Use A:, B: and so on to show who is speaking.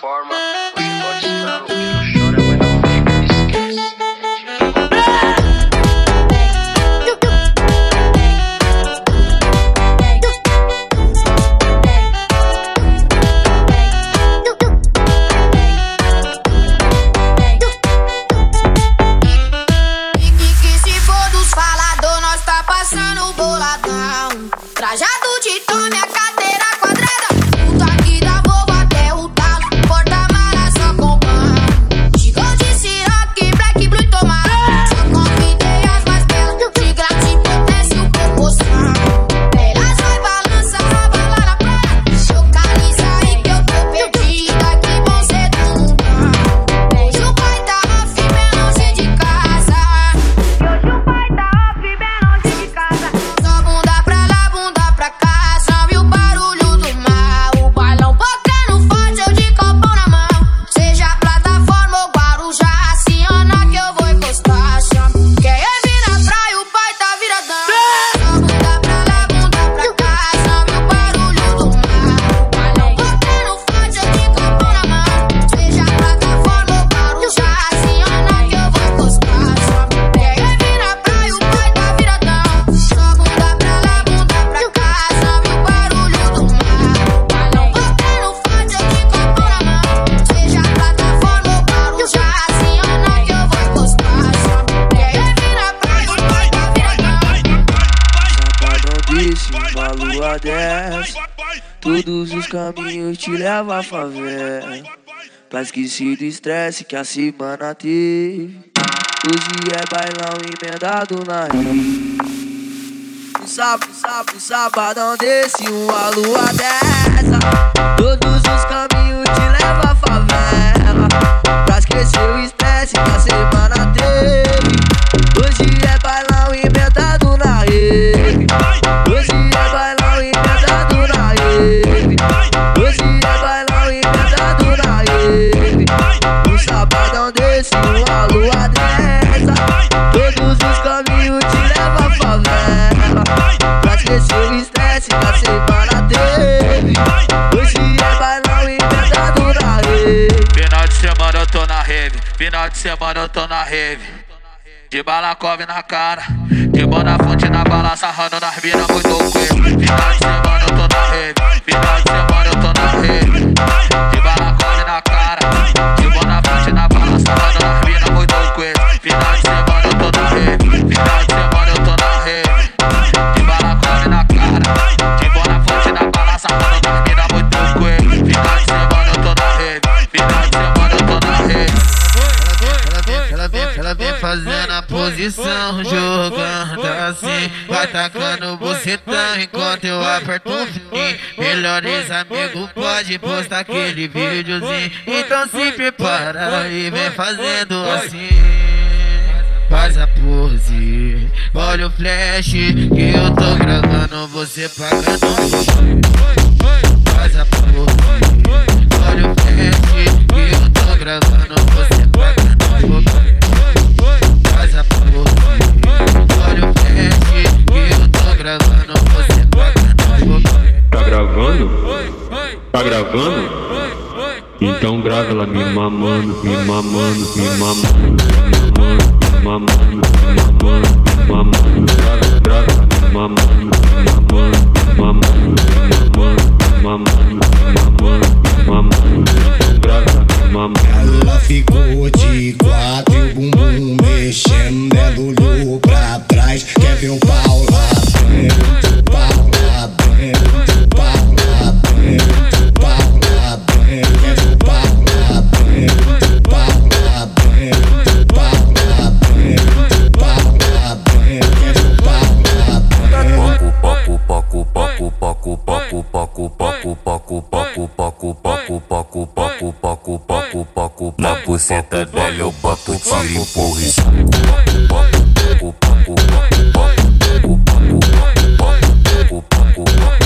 A: farmer. Todos os caminhos te levam à favela. Pra esquecer do estresse que a semana teve. Hoje é bailão emendado na O sábado, sábado, sabadão desse, uma lua dessa. Todos os caminhos te levam
B: tô na rave, final de semana eu tô na rave. De balacove na cara, de boa na fonte na bala, sarrando nas minas muito
C: quick. posição, jogando assim, atacando você tão enquanto eu aperto o fim. Melhores amigos, pode postar aquele videozinho. Então se prepara e vem fazendo assim. Faz a pose, olha o flash que eu tô gravando, você pagando.
D: Tá gravando? Então grava lá me mamando, me mamando, me mamando, me mamando, me mamando, me mamando, grava, grava, me mamando, me mamando.
E: papo, senta, dá-lhe o papo, tira empurra e papo, papo, papo, o papo, papo, papo, papo, papo, o
F: papo,